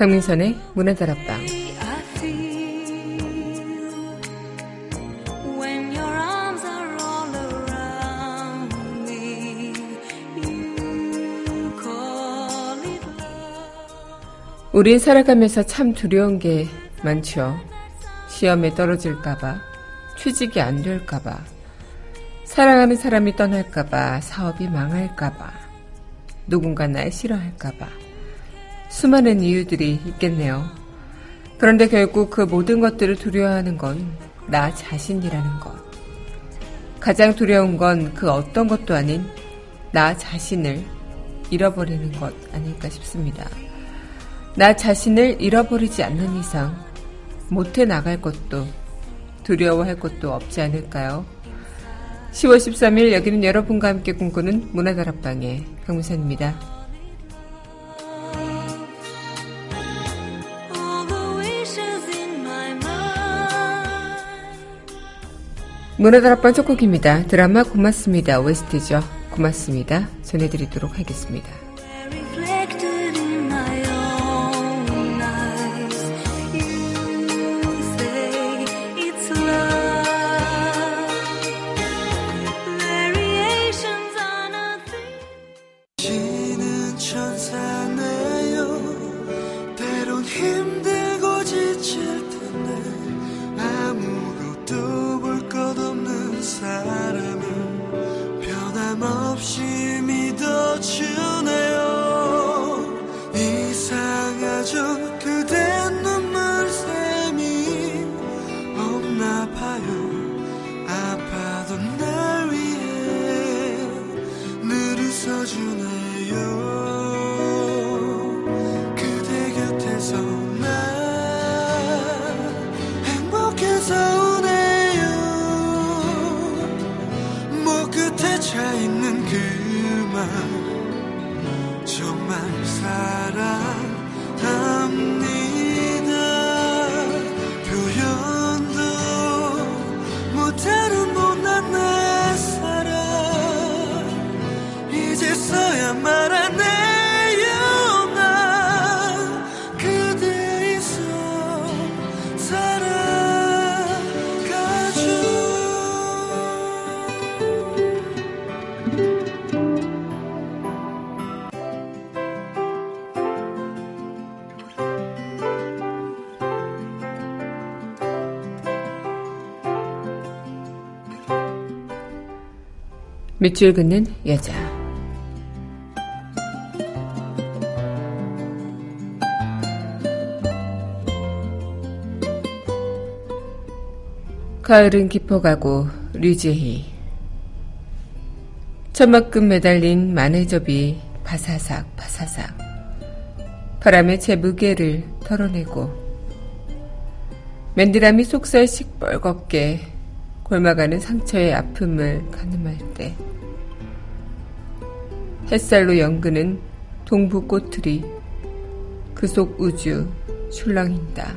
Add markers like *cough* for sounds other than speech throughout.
강민선의 문화다락방 우린 살아가면서 참 두려운 게 많죠. 시험에 떨어질까봐, 취직이 안 될까봐, 사랑하는 사람이 떠날까봐, 사업이 망할까봐, 누군가 날 싫어할까봐, 수많은 이유들이 있겠네요. 그런데 결국 그 모든 것들을 두려워하는 건 나 자신이라는 것. 가장 두려운 건 그 어떤 것도 아닌 나 자신을 잃어버리는 것 아닐까 싶습니다. 나 자신을 잃어버리지 않는 이상 못해 나갈 것도 두려워할 것도 없지 않을까요? 10월 13일 여기는 여러분과 함께 꿈꾸는 문화다락방의 강무선입니다. 문화다락방 첫 곡입니다. 드라마 고맙습니다. 웨스트죠. 고맙습니다. 전해드리도록 하겠습니다. 밑줄 긋는 여자. 가을은 깊어가고 류재희 천막금 매달린 마네접이 바사삭 바사삭 바람에 제 무게를 털어내고 맨드람이 속살 시뻘겋게 골마가는 상처의 아픔을 가늠할 때 햇살로 연그는 동부 꽃들이 그속 우주 출렁인다.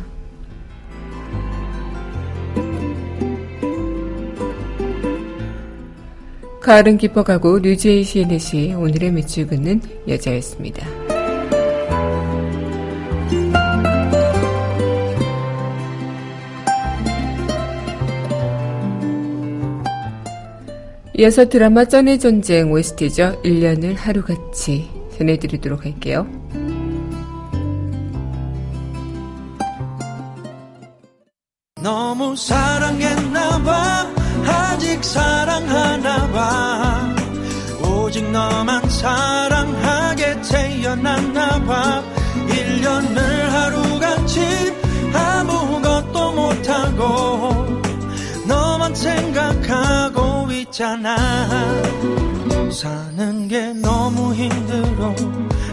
가을은 깊어가고 류제이 시인의 시 오늘의 밑줄 긋는 여자였습니다. 이어서 드라마 쩐의 전쟁 OST죠. 1년을 하루같이 전해드리도록 할게요. 너무 사랑했나봐 아직 사랑하나봐 오직 너만 사랑하게 태어났나봐 1년을 하루같이 아무것도 못하고 너만 생각하 고 있잖아. 사는 게 너무 힘들어.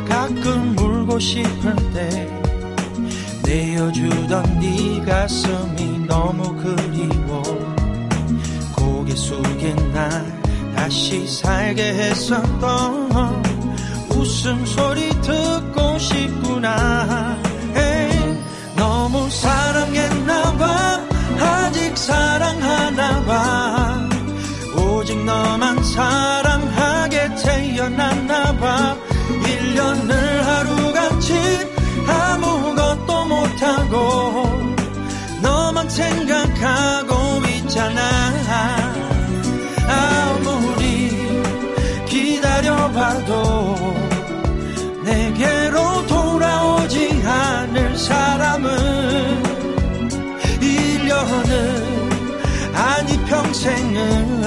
가끔 울고 싶을 때 내어주던 네 가슴이 너무 그리워. 고개 숙인 날 다시 살게 했었던 웃음소리 듣고 싶구나. 에이, 너무 사랑했나봐. 아직 사랑하나봐 너만 사랑하게 태어났나 봐. 1년을 하루같이 아무것도 못하고 너만 생각하고 있잖아. 아무리 기다려봐도 내게로 돌아오지 않을 사람은 1년은 아니 평생은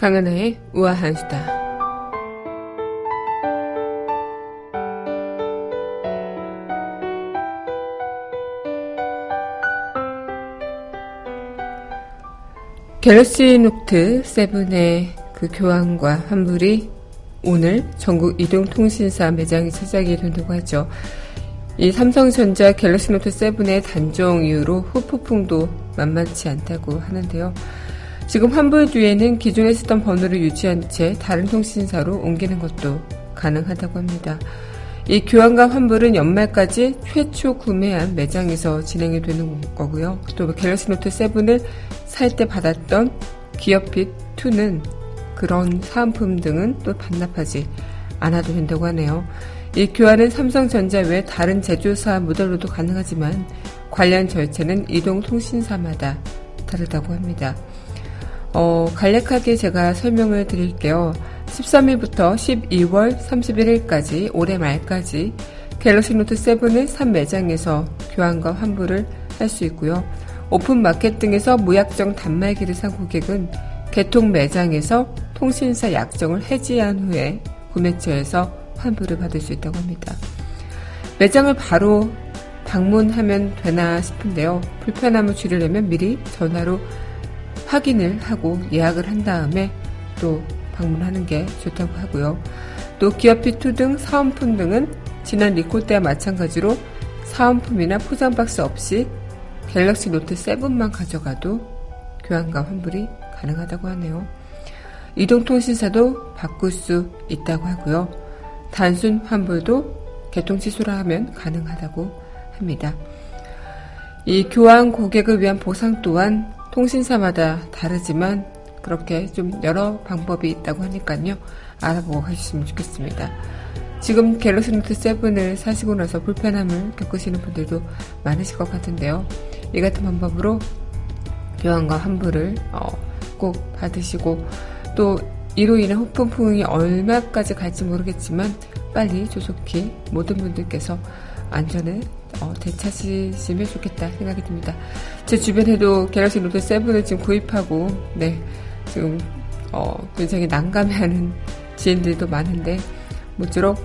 강은하의 우아한 수다. 갤럭시 노트 7의 그 교환과 환불이 오늘 전국 이동통신사 매장이 시작이 된다고 하죠. 이 삼성전자 갤럭시 노트 7의 단종 이후로 후폭풍도 만만치 않다고 하는데요. 지금 환불 뒤에는 기존에 쓰던 번호를 유지한 채 다른 통신사로 옮기는 것도 가능하다고 합니다. 이 교환과 환불은 연말까지 최초 구매한 매장에서 진행이 되는 거고요. 또 갤럭시 노트 7을 살 때 받았던 기어핏 2나 그런 사은품 등은 또 반납하지 않아도 된다고 하네요. 이 교환은 삼성전자 외 다른 제조사 모델로도 가능하지만 관련 절차는 이동 통신사마다 다르다고 합니다. 어, 간략하게 제가 설명을 드릴게요. 13일부터 12월 31일까지 올해 말까지 갤럭시 노트 7은 3매장에서 교환과 환불을 할 수 있고요. 오픈 마켓 등에서 무약정 단말기를 산 고객은 개통 매장에서 통신사 약정을 해지한 후에 구매처에서 환불을 받을 수 있다고 합니다. 매장을 바로 방문하면 되나 싶은데요. 불편함을 줄이려면 미리 전화로 확인을 하고 예약을 한 다음에 또 방문하는 게 좋다고 하고요. 또 기어핏 2 등 사은품 등은 지난 리콜 때와 마찬가지로 사은품이나 포장 박스 없이 갤럭시 노트 7만 가져가도 교환과 환불이 가능하다고 하네요. 이동통신사도 바꿀 수 있다고 하고요. 단순 환불도 개통 취소를 하면 가능하다고 합니다. 이 교환 고객을 위한 보상 또한 통신사마다 다르지만 그렇게 좀 여러 방법이 있다고 하니까요. 알아보고 가셨으면 좋겠습니다. 지금 갤럭시 노트 7을 사시고 나서 불편함을 겪으시는 분들도 많으실 것 같은데요. 이 같은 방법으로 교환과 환불을 어, 꼭 받으시고 또 이로 인한 후폭풍이 얼마까지 갈지 모르겠지만 빨리 조속히 모든 분들께서 안전을 어, 되찾으시면 좋겠다 생각이 듭니다. 제 주변에도 갤럭시 노트 7을 지금 구입하고 네 지금 어, 굉장히 난감해하는 *laughs* 지인들도 많은데 모쪼록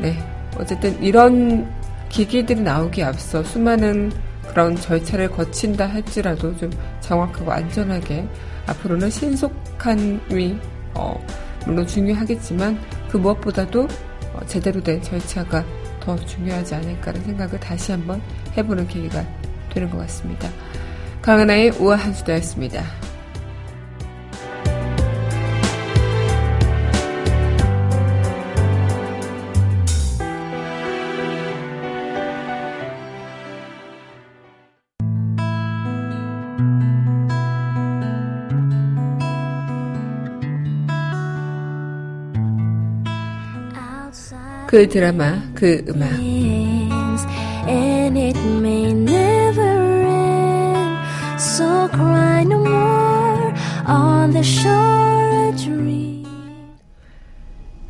네 어쨌든 이런 기기들이 나오기 앞서 수많은 그런 절차를 거친다 할지라도 좀 정확하고 안전하게 앞으로는 신속함이 어, 물론 중요하겠지만 그 무엇보다도 어, 제대로 된 절차가 더 중요하지 않을까라는 생각을 다시 한번 해보는 계기가 되는 것 같습니다. 강은하의 우아한 수다였습니다. 그 드라마, 그 음악.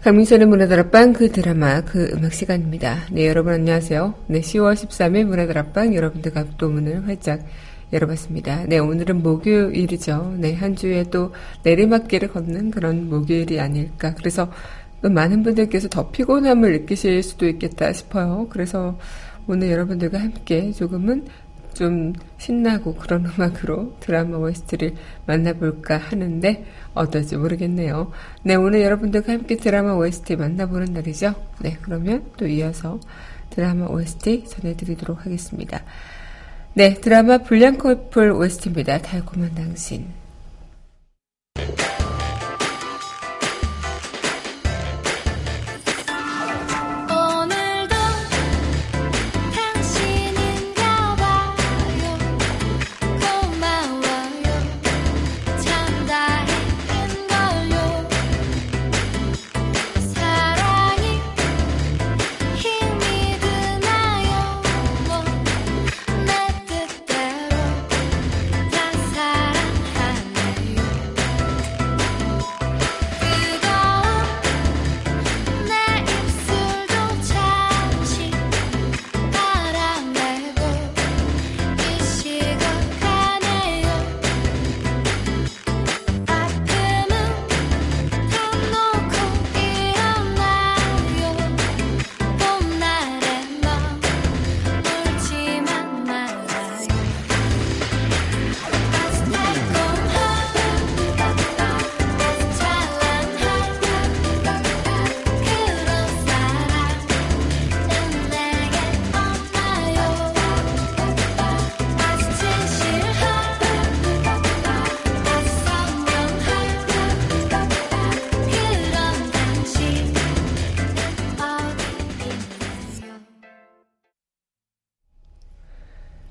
강민선의 문화다락방 그 드라마 그 음악 시간입니다. 네 여러분 안녕하세요. 네 10월 13일 문화다락방 여러분들과 또 문을 활짝 열어봤습니다. 네 오늘은 목요일이죠. 네한 주에 또 내리막길을 걷는 그런 목요일이 아닐까. 그래서 많은 분들께서 더 피곤함을 느끼실 수도 있겠다 싶어요. 그래서 오늘 여러분들과 함께 조금은 좀 신나고 그런 *laughs* 음악으로 드라마 OST를 만나볼까 하는데 어떨지 모르겠네요. 네, 오늘 여러분들과 함께 드라마 OST 만나보는 날이죠. 네, 그러면 또 이어서 드라마 OST 전해드리도록 하겠습니다. 네, 드라마 불량 커플 OST입니다. 달콤한 당신.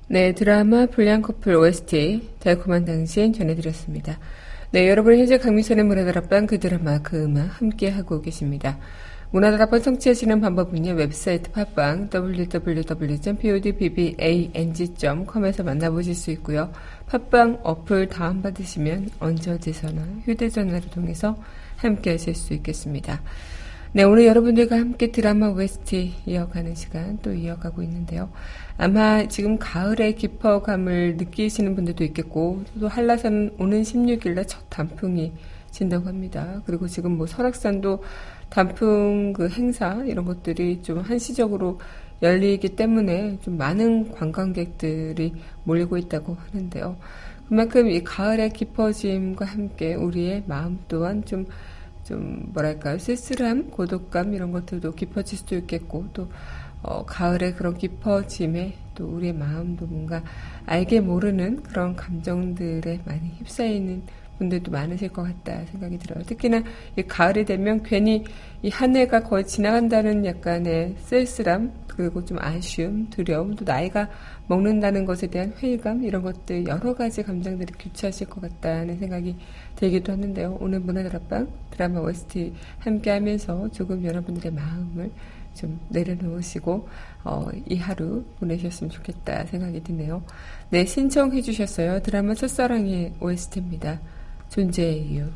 네, 드라마 불량 커플 OST 달콤한 당신 전해드렸습니다. 네, 여러분 현재 강민선의 문화다락방 그 드라마 그 음악 함께 하고 계십니다. 문화다락방 성취하시는 방법은요. 웹사이트 팟빵 www.podbbang.com에서 만나보실 수 있고요. 팟빵 어플 다운받으시면 언제 어디서나 휴대전화를 통해서 함께 하실 수 있겠습니다. 네, 오늘 여러분들과 함께 드라마 OST 이어가는 시간 또 이어가고 있는데요. 아마 지금 가을의 깊어감을 느끼시는 분들도 있겠고, 또 한라산 오는 16일날 첫 단풍이 진다고 합니다. 그리고 지금 뭐 설악산도 단풍 그 행사 이런 것들이 좀 한시적으로 열리기 때문에 좀 많은 관광객들이 몰리고 있다고 하는데요. 그만큼 이 가을의 깊어짐과 함께 우리의 마음 또한 좀, 좀 뭐랄까요. 쓸쓸함, 고독감 이런 것들도 깊어질 수도 있겠고 또 어, 가을의 그런 깊어짐에 또 우리의 마음도 뭔가 알게 모르는 그런 감정들에 많이 휩싸이는 분들도 많으실 것 같다 생각이 들어요. 특히나 이 가을이 되면 괜히 이 한 해가 거의 지나간다는 약간의 쓸쓸함, 그리고 좀 아쉬움, 두려움, 또 나이가 먹는다는 것에 대한 회의감, 이런 것들 여러 가지 감정들이 교차하실 것 같다는 생각이 들기도 하는데요. 오늘 문화다락방 드라마 OST 함께 하면서 조금 여러분들의 마음을 좀 내려놓으시고 어, 이 하루 보내셨으면 좋겠다 생각이 드네요. 네, 신청해 주셨어요. 드라마 첫사랑의 OST입니다. 존재의 이유.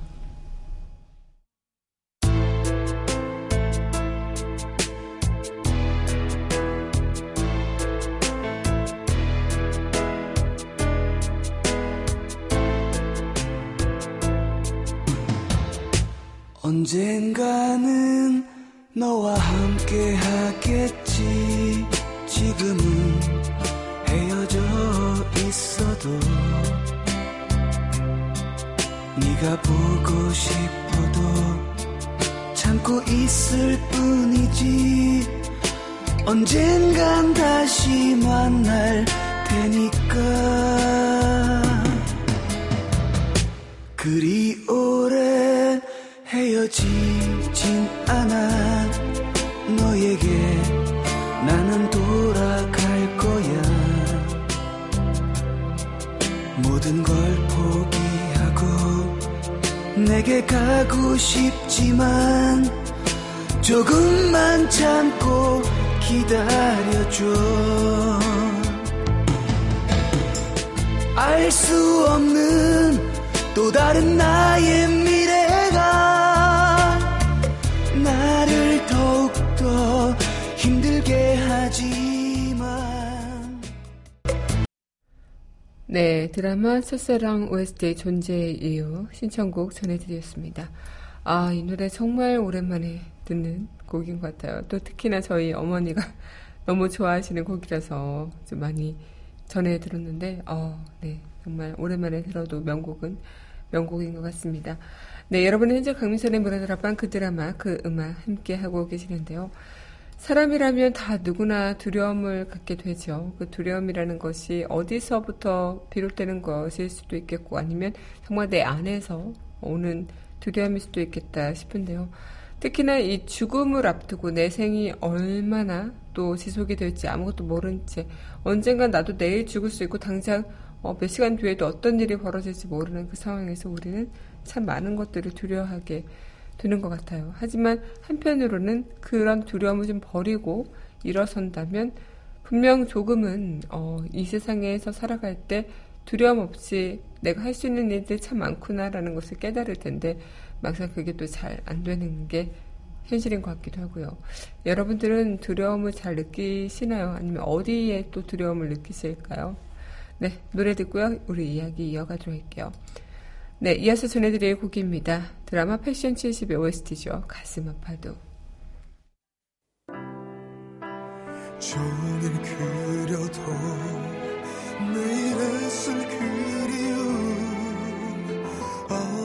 언젠가는 너와 함께 하겠지. 지금은 헤어져 있어도 네가 보고 싶어도 참고 있을 뿐이지. 언젠간 다시 만날 테니까. 그리 오래 헤어지진 않아. 너에게 나는 돌아갈 거야. 모든 걸 포기하고 내게 가고 싶지만 조금만 참고 기다려줘. 알 수 없는 또 다른 나의 네, 드라마 첫사랑 OST 존재의 이유 신청곡 전해드렸습니다. 아, 이 노래 정말 오랜만에 듣는 곡인 것 같아요. 또 특히나 저희 어머니가 *laughs* 너무 좋아하시는 곡이라서 좀 많이 전해 들었는데, 어, 네, 정말 오랜만에 들어도 명곡은 명곡인 것 같습니다. 네, 여러분은 현재 강민선의 문화드라방 그 드라마, 그 음악 함께 하고 계시는데요. 사람이라면 다 누구나 두려움을 갖게 되죠. 그 두려움이라는 것이 어디서부터 비롯되는 것일 수도 있겠고 아니면 정말 내 안에서 오는 두려움일 수도 있겠다 싶은데요. 특히나 이 죽음을 앞두고 내 생이 얼마나 또 지속이 될지 아무것도 모른 채 언젠간 나도 내일 죽을 수 있고 당장 어, 몇 시간 뒤에도 어떤 일이 벌어질지 모르는 그 상황에서 우리는 참 많은 것들을 두려워하게 되는 것 같아요. 하지만 한편으로는 그런 두려움을 좀 버리고 일어선다면 분명 조금은 어, 이 세상에서 살아갈 때 두려움 없이 내가 할 수 있는 일들이 참 많구나라는 것을 깨달을 텐데 막상 그게 또 잘 안 되는 게 현실인 것 같기도 하고요. 여러분들은 두려움을 잘 느끼시나요? 아니면 어디에 또 두려움을 느끼실까요? 네, 노래 듣고요. 우리 이야기 이어가도록 할게요. 네, 이어서 전해드릴 곡입니다. 드라마 패션 70의 OST죠. 가슴 아파도. 종일 그려도 내일을 쓸 그리움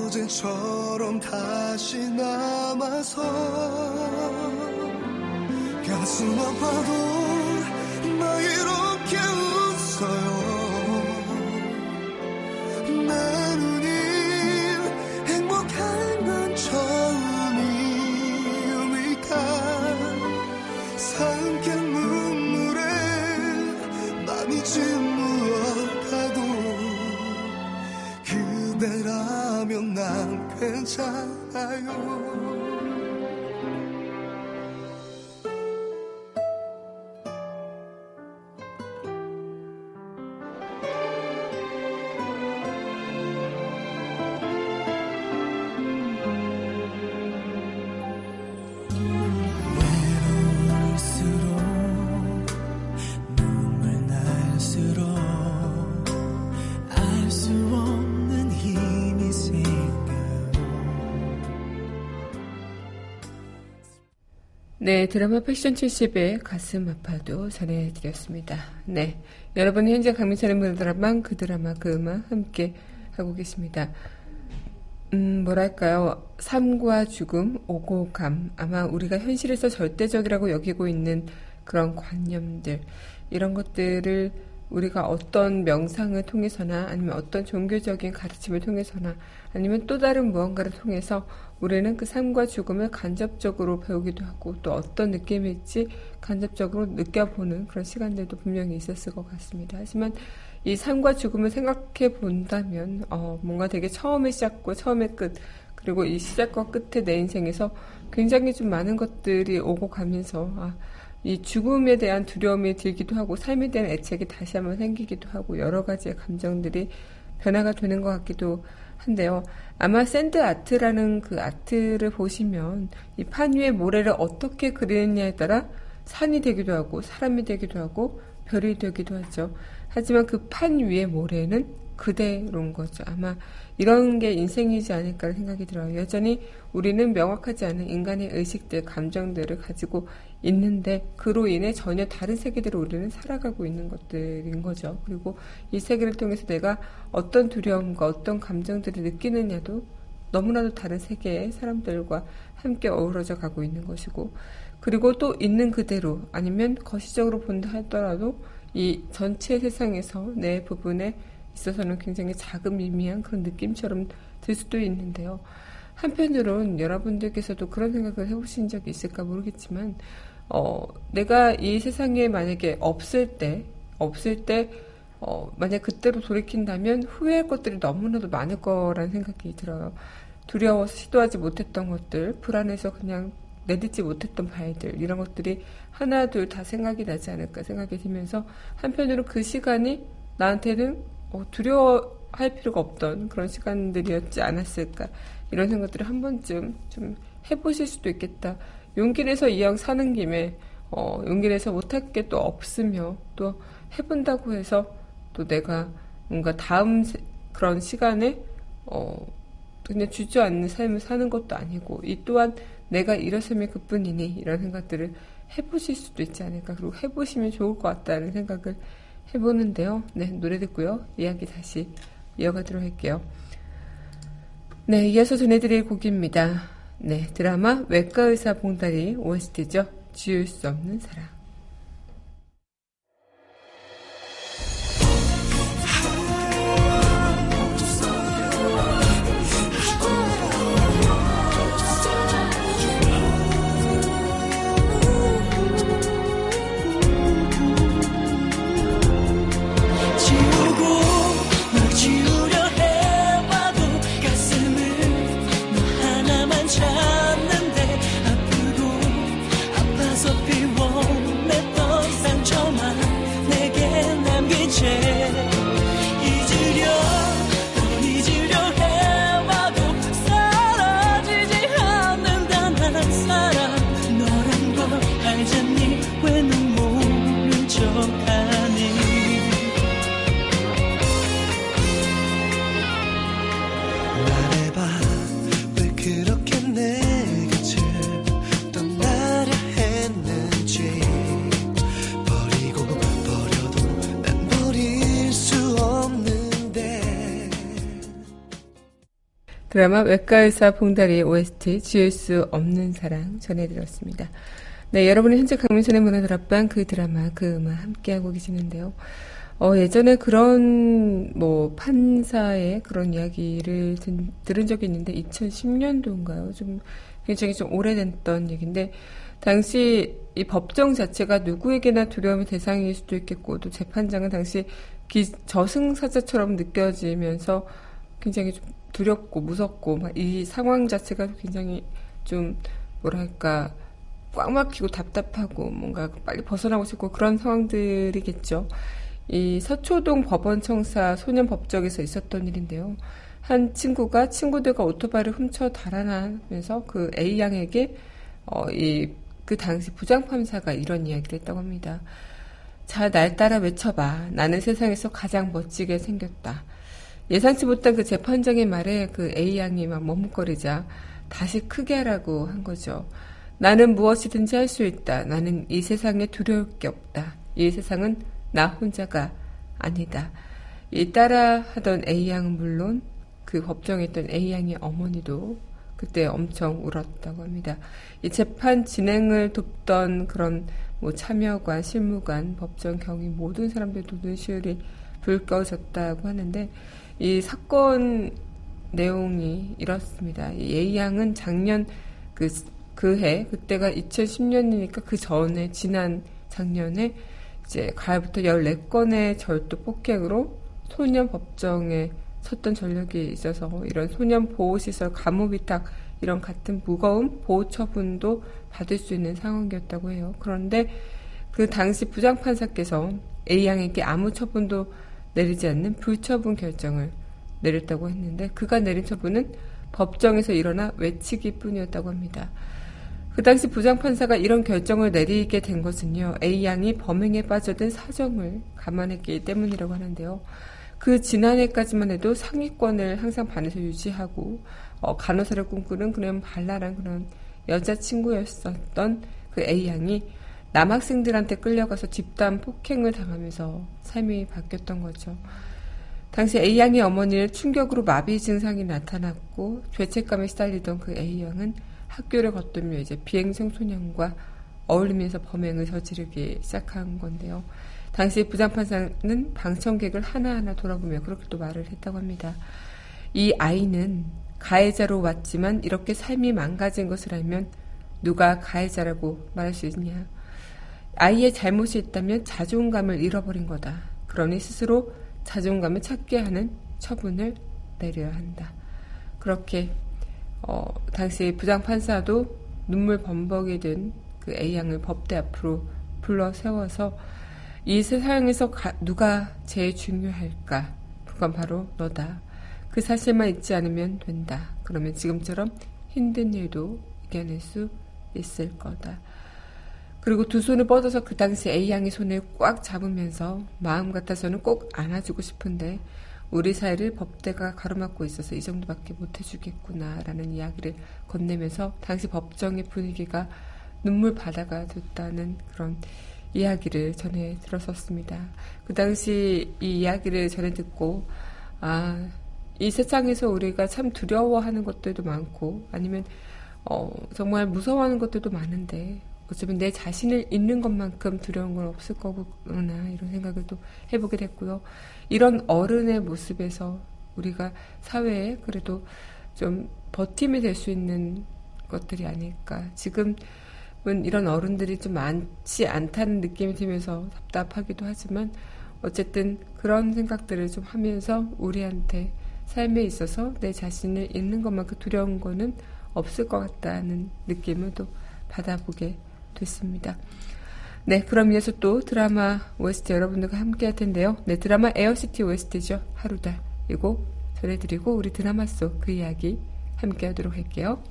어제처럼 다시 남아서 가슴 아파도 나 이렇게 웃어요 괜찮아요 네, 드라마 패션 70의 가슴 아파도 전해드렸습니다. 네, 여러분 현재 강민철의 문드라마 그 드라마 그 음악 함께 하고 계십니다. 음, 뭐랄까요. 삶과 죽음, 오고 감. 아마 우리가 현실에서 절대적이라고 여기고 있는 그런 관념들, 이런 것들을 우리가 어떤 명상을 통해서나 아니면 어떤 종교적인 가르침을 통해서나 아니면 또 다른 무언가를 통해서 우리는 그 삶과 죽음을 간접적으로 배우기도 하고 또 어떤 느낌일지 간접적으로 느껴보는 그런 시간들도 분명히 있었을 것 같습니다. 하지만 이 삶과 죽음을 생각해 본다면 어, 뭔가 되게 처음의 시작과 처음의 끝 그리고 이 시작과 끝의 내 인생에서 굉장히 좀 많은 것들이 오고 가면서 아, 이 죽음에 대한 두려움이 들기도 하고 삶에 대한 애착이 다시 한번 생기기도 하고 여러 가지의 감정들이 변화가 되는 것 같기도 한데요. 아마 sand art라는 그 아트를 보시면 이 판 위에 모래를 어떻게 그리느냐에 따라 산이 되기도 하고 사람이 되기도 하고 별이 되기도 하죠. 하지만 그 판 위의 모래는 그대로인 거죠. 아마 이런 게 인생이지 않을까 생각이 들어요. 여전히 우리는 명확하지 않은 인간의 의식들, 감정들을 가지고 있는데 그로 인해 전혀 다른 세계들을 우리는 살아가고 있는 것들인 거죠. 그리고 이 세계를 통해서 내가 어떤 두려움과 어떤 감정들을 느끼느냐도 너무나도 다른 세계의 사람들과 함께 어우러져 가고 있는 것이고 그리고 또 있는 그대로 아니면 거시적으로 본다 하더라도 이 전체 세상에서 내 부분에 있어서는 굉장히 작은 미미한 그런 느낌처럼 들 수도 있는데요. 한편으론 여러분들께서도 그런 생각을 해보신 적이 있을까 모르겠지만 어, 내가 이 세상에 만약에 없을 때, 없을 때, 어, 만약 그때로 돌이킨다면 후회할 것들이 너무나도 많을 거라는 생각이 들어요. 두려워서 시도하지 못했던 것들, 불안해서 그냥 내딛지 못했던 바이들, 이런 것들이 하나, 둘 다 생각이 나지 않을까 생각이 들면서 한편으로 그 시간이 나한테는 어, 두려워할 필요가 없던 그런 시간들이었지 않았을까. 이런 생각들을 한 번쯤 좀 해보실 수도 있겠다. 용기 내서 이왕 사는 김에 어, 용기 내서 못할 게 또 없으며 또 해본다고 해서 또 내가 뭔가 다음 세, 그런 시간에 어, 그냥 주저앉는 삶을 사는 것도 아니고 이 또한 내가 일어서면 그뿐이니 이런 생각들을 해보실 수도 있지 않을까 그리고 해보시면 좋을 것 같다는 생각을 해보는데요. 네 노래 듣고요 이야기 다시 이어가도록 할게요. 네 이어서 전해드릴 곡입니다. 네, 드라마 외과의사 봉다리 OST죠. 지울 수 없는 사랑. 드라마 외과의사 봉다리 OST 지을 수 없는 사랑 전해드렸습니다. 네, 여러분은 현재 강민선의 문화들 앞방 그 드라마 그 음악 함께하고 계시는데요. 어, 예전에 그런 뭐 판사의 그런 이야기를 든, 들은 적이 있는데 2010년도인가요? 좀 굉장히 좀 오래됐던 얘기인데 당시 이 법정 자체가 누구에게나 두려움의 대상일 수도 있겠고 또 재판장은 당시 기, 저승사자처럼 느껴지면서 굉장히 좀 두렵고 무섭고 이 상황 자체가 굉장히 좀 뭐랄까 꽉 막히고 답답하고 뭔가 빨리 벗어나고 싶고 그런 상황들이겠죠. 이 서초동 법원 청사 소년 법정에서 있었던 일인데요. 한 친구가 친구들과 오토바이를 훔쳐 달아나면서 그 A 양에게 어, 이, 그 당시 부장판사가 이런 이야기를 했다고 합니다. 자, 날 따라 외쳐봐. 나는 세상에서 가장 멋지게 생겼다. 예상치 못한 그 재판장의 말에 그 A 양이 막 머뭇거리자 다시 크게 하라고 한 거죠. 나는 무엇이든지 할 수 있다. 나는 이 세상에 두려울 게 없다. 이 세상은 나 혼자가 아니다. 이 따라 하던 A양은 물론 그 법정에 있던 A양의 어머니도 그때 엄청 울었다고 합니다. 이 재판 진행을 돕던 그런 뭐 참여관, 실무관, 법정 경위 모든 사람들도 눈시울이 붉어졌다고 하는데 이 사건 내용이 이렇습니다. 이 A양은 작년 그 그 해 그때가 2010년이니까 그 전에 지난 작년에 이제 가을부터 14건의 절도 폭행으로 소년 법정에 섰던 전력이 있어서 이런 소년 보호시설 감호비탁 이런 같은 무거운 보호 처분도 받을 수 있는 상황이었다고 해요. 그런데 그 당시 부장판사께서 A양에게 아무 처분도 내리지 않는 불처분 결정을 내렸다고 했는데 그가 내린 처분은 법정에서 일어나 외치기 뿐이었다고 합니다. 그 당시 부장판사가 이런 결정을 내리게 된 것은요, A양이 범행에 빠져든 사정을 감안했기 때문이라고 하는데요. 그 지난해까지만 해도 상위권을 항상 반에서 유지하고, 어, 간호사를 꿈꾸는 그런 발랄한 그런 여자친구였었던 그 A양이 남학생들한테 끌려가서 집단 폭행을 당하면서 삶이 바뀌었던 거죠. 당시 A양의 어머니를 충격으로 마비 증상이 나타났고, 죄책감에 시달리던 그 A양은 학교를 걷돌며 이제 비행 청소년과 어울리면서 범행을 저지르기 시작한 건데요. 당시 부장판사는 방청객을 하나하나 돌아보며 그렇게 또 말을 했다고 합니다. 이 아이는 가해자로 왔지만 이렇게 삶이 망가진 것을 알면 누가 가해자라고 말할 수 있냐. 아이의 잘못이 있다면 자존감을 잃어버린 거다. 그러니 스스로 자존감을 찾게 하는 처분을 내려야 한다. 그렇게 어, 당시 부장판사도 눈물 범벅이 된 그 A양을 법대 앞으로 불러 세워서 이 세상에서 가, 누가 제일 중요할까? 그건 바로 너다. 그 사실만 잊지 않으면 된다. 그러면 지금처럼 힘든 일도 이겨낼 수 있을 거다. 그리고 두 손을 뻗어서 그 당시 A양의 손을 꽉 잡으면서 마음 같아서는 꼭 안아주고 싶은데 우리 사이를 법대가 가로막고 있어서 이 정도밖에 못 해주겠구나라는 이야기를 건네면서 당시 법정의 분위기가 눈물 바다가 됐다는 그런 이야기를 전해 들었었습니다. 그 당시 이 이야기를 전해 듣고 아, 이 세상에서 우리가 참 두려워하는 것들도 많고 아니면 어, 정말 무서워하는 것들도 많은데 어쩌면 내 자신을 잊는 것만큼 두려운 건 없을 거구나 이런 생각을 또 해보게 됐고요. 이런 어른의 모습에서 우리가 사회에 그래도 좀 버팀이 될 수 있는 것들이 아닐까. 지금은 이런 어른들이 좀 많지 않다는 느낌이 들면서 답답하기도 하지만 어쨌든 그런 생각들을 좀 하면서 우리한테 삶에 있어서 내 자신을 잃는 것만큼 두려운 거는 없을 것 같다는 느낌을 또 받아보게 됐습니다. 네, 그럼 이어서 또 드라마 OST 여러분들과 함께 할 텐데요. 네, 드라마 에어시티 OST죠. 하루달. 이거 전해드리고 우리 드라마 속 그 이야기 함께 하도록 할게요.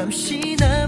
잠시 나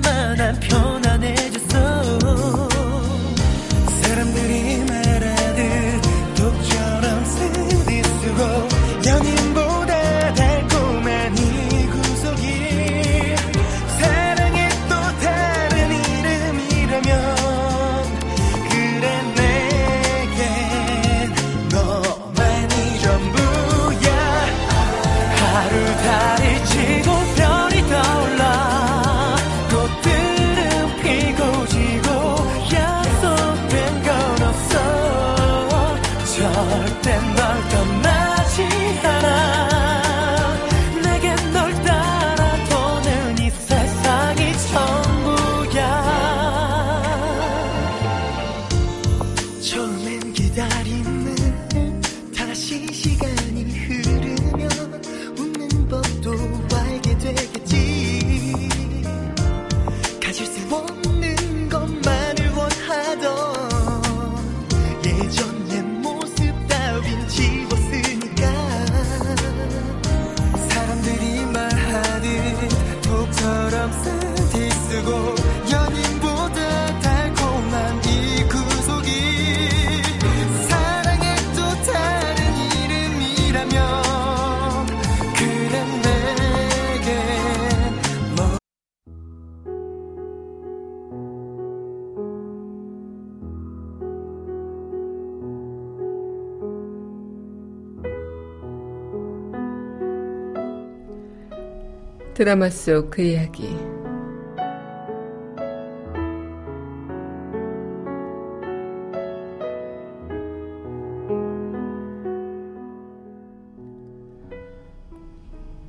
드라마 속 그 이야기.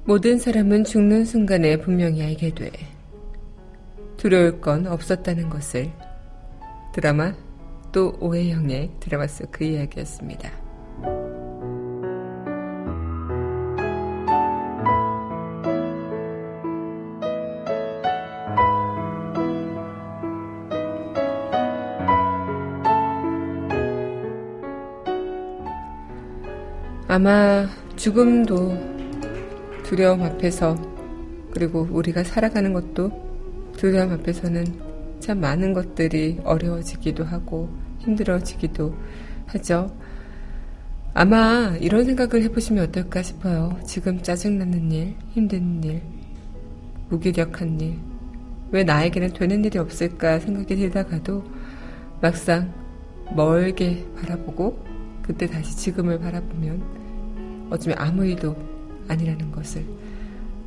모든 사람은 죽는 순간에 분명히 알게 돼. 두려울 건 없었다는 것을. 드라마 또 오해영의 드라마 속 그 이야기였습니다. 아마 죽음도 두려움 앞에서 그리고 우리가 살아가는 것도 두려움 앞에서는 참 많은 것들이 어려워지기도 하고 힘들어지기도 하죠. 아마 이런 생각을 해보시면 어떨까 싶어요. 지금 짜증나는 일, 힘든 일, 무기력한 일, 왜 나에게는 되는 일이 없을까 생각이 들다가도 막상 멀게 바라보고 그때 다시 지금을 바라보면 어쩌면 아무 일도 아니라는 것을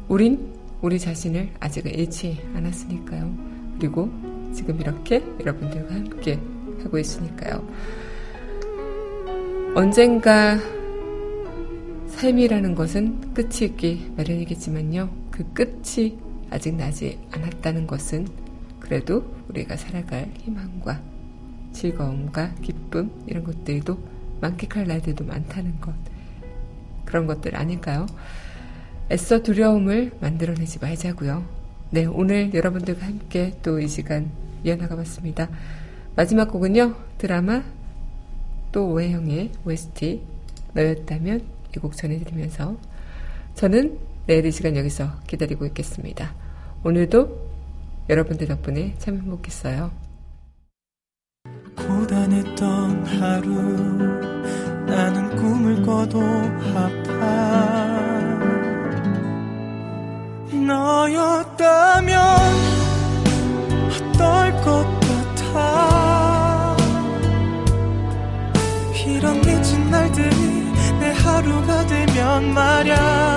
우린 우리 자신을 아직은 잃지 않았으니까요. 그리고 지금 이렇게 여러분들과 함께 하고 있으니까요. 언젠가 삶이라는 것은 끝이 있기 마련이겠지만요. 그 끝이 아직 나지 않았다는 것은 그래도 우리가 살아갈 희망과 즐거움과 기쁨 이런 것들도 만끽할 날들도 많다는 것. 그런 것들 아닐까요? 애써 두려움을 만들어내지 말자고요. 네, 오늘 여러분들과 함께 또 이 시간 이어나가 봤습니다. 마지막 곡은요, 드라마 또 오해영의 OST 너였다면 이 곡 전해드리면서 저는 내일 이 시간 여기서 기다리고 있겠습니다. 오늘도 여러분들 덕분에 참 행복했어요. 고단했던 하루 꿔도 아파. 너였다면 어떨 것 같아? 이런 미친 날들이 내 하루가 되면 말야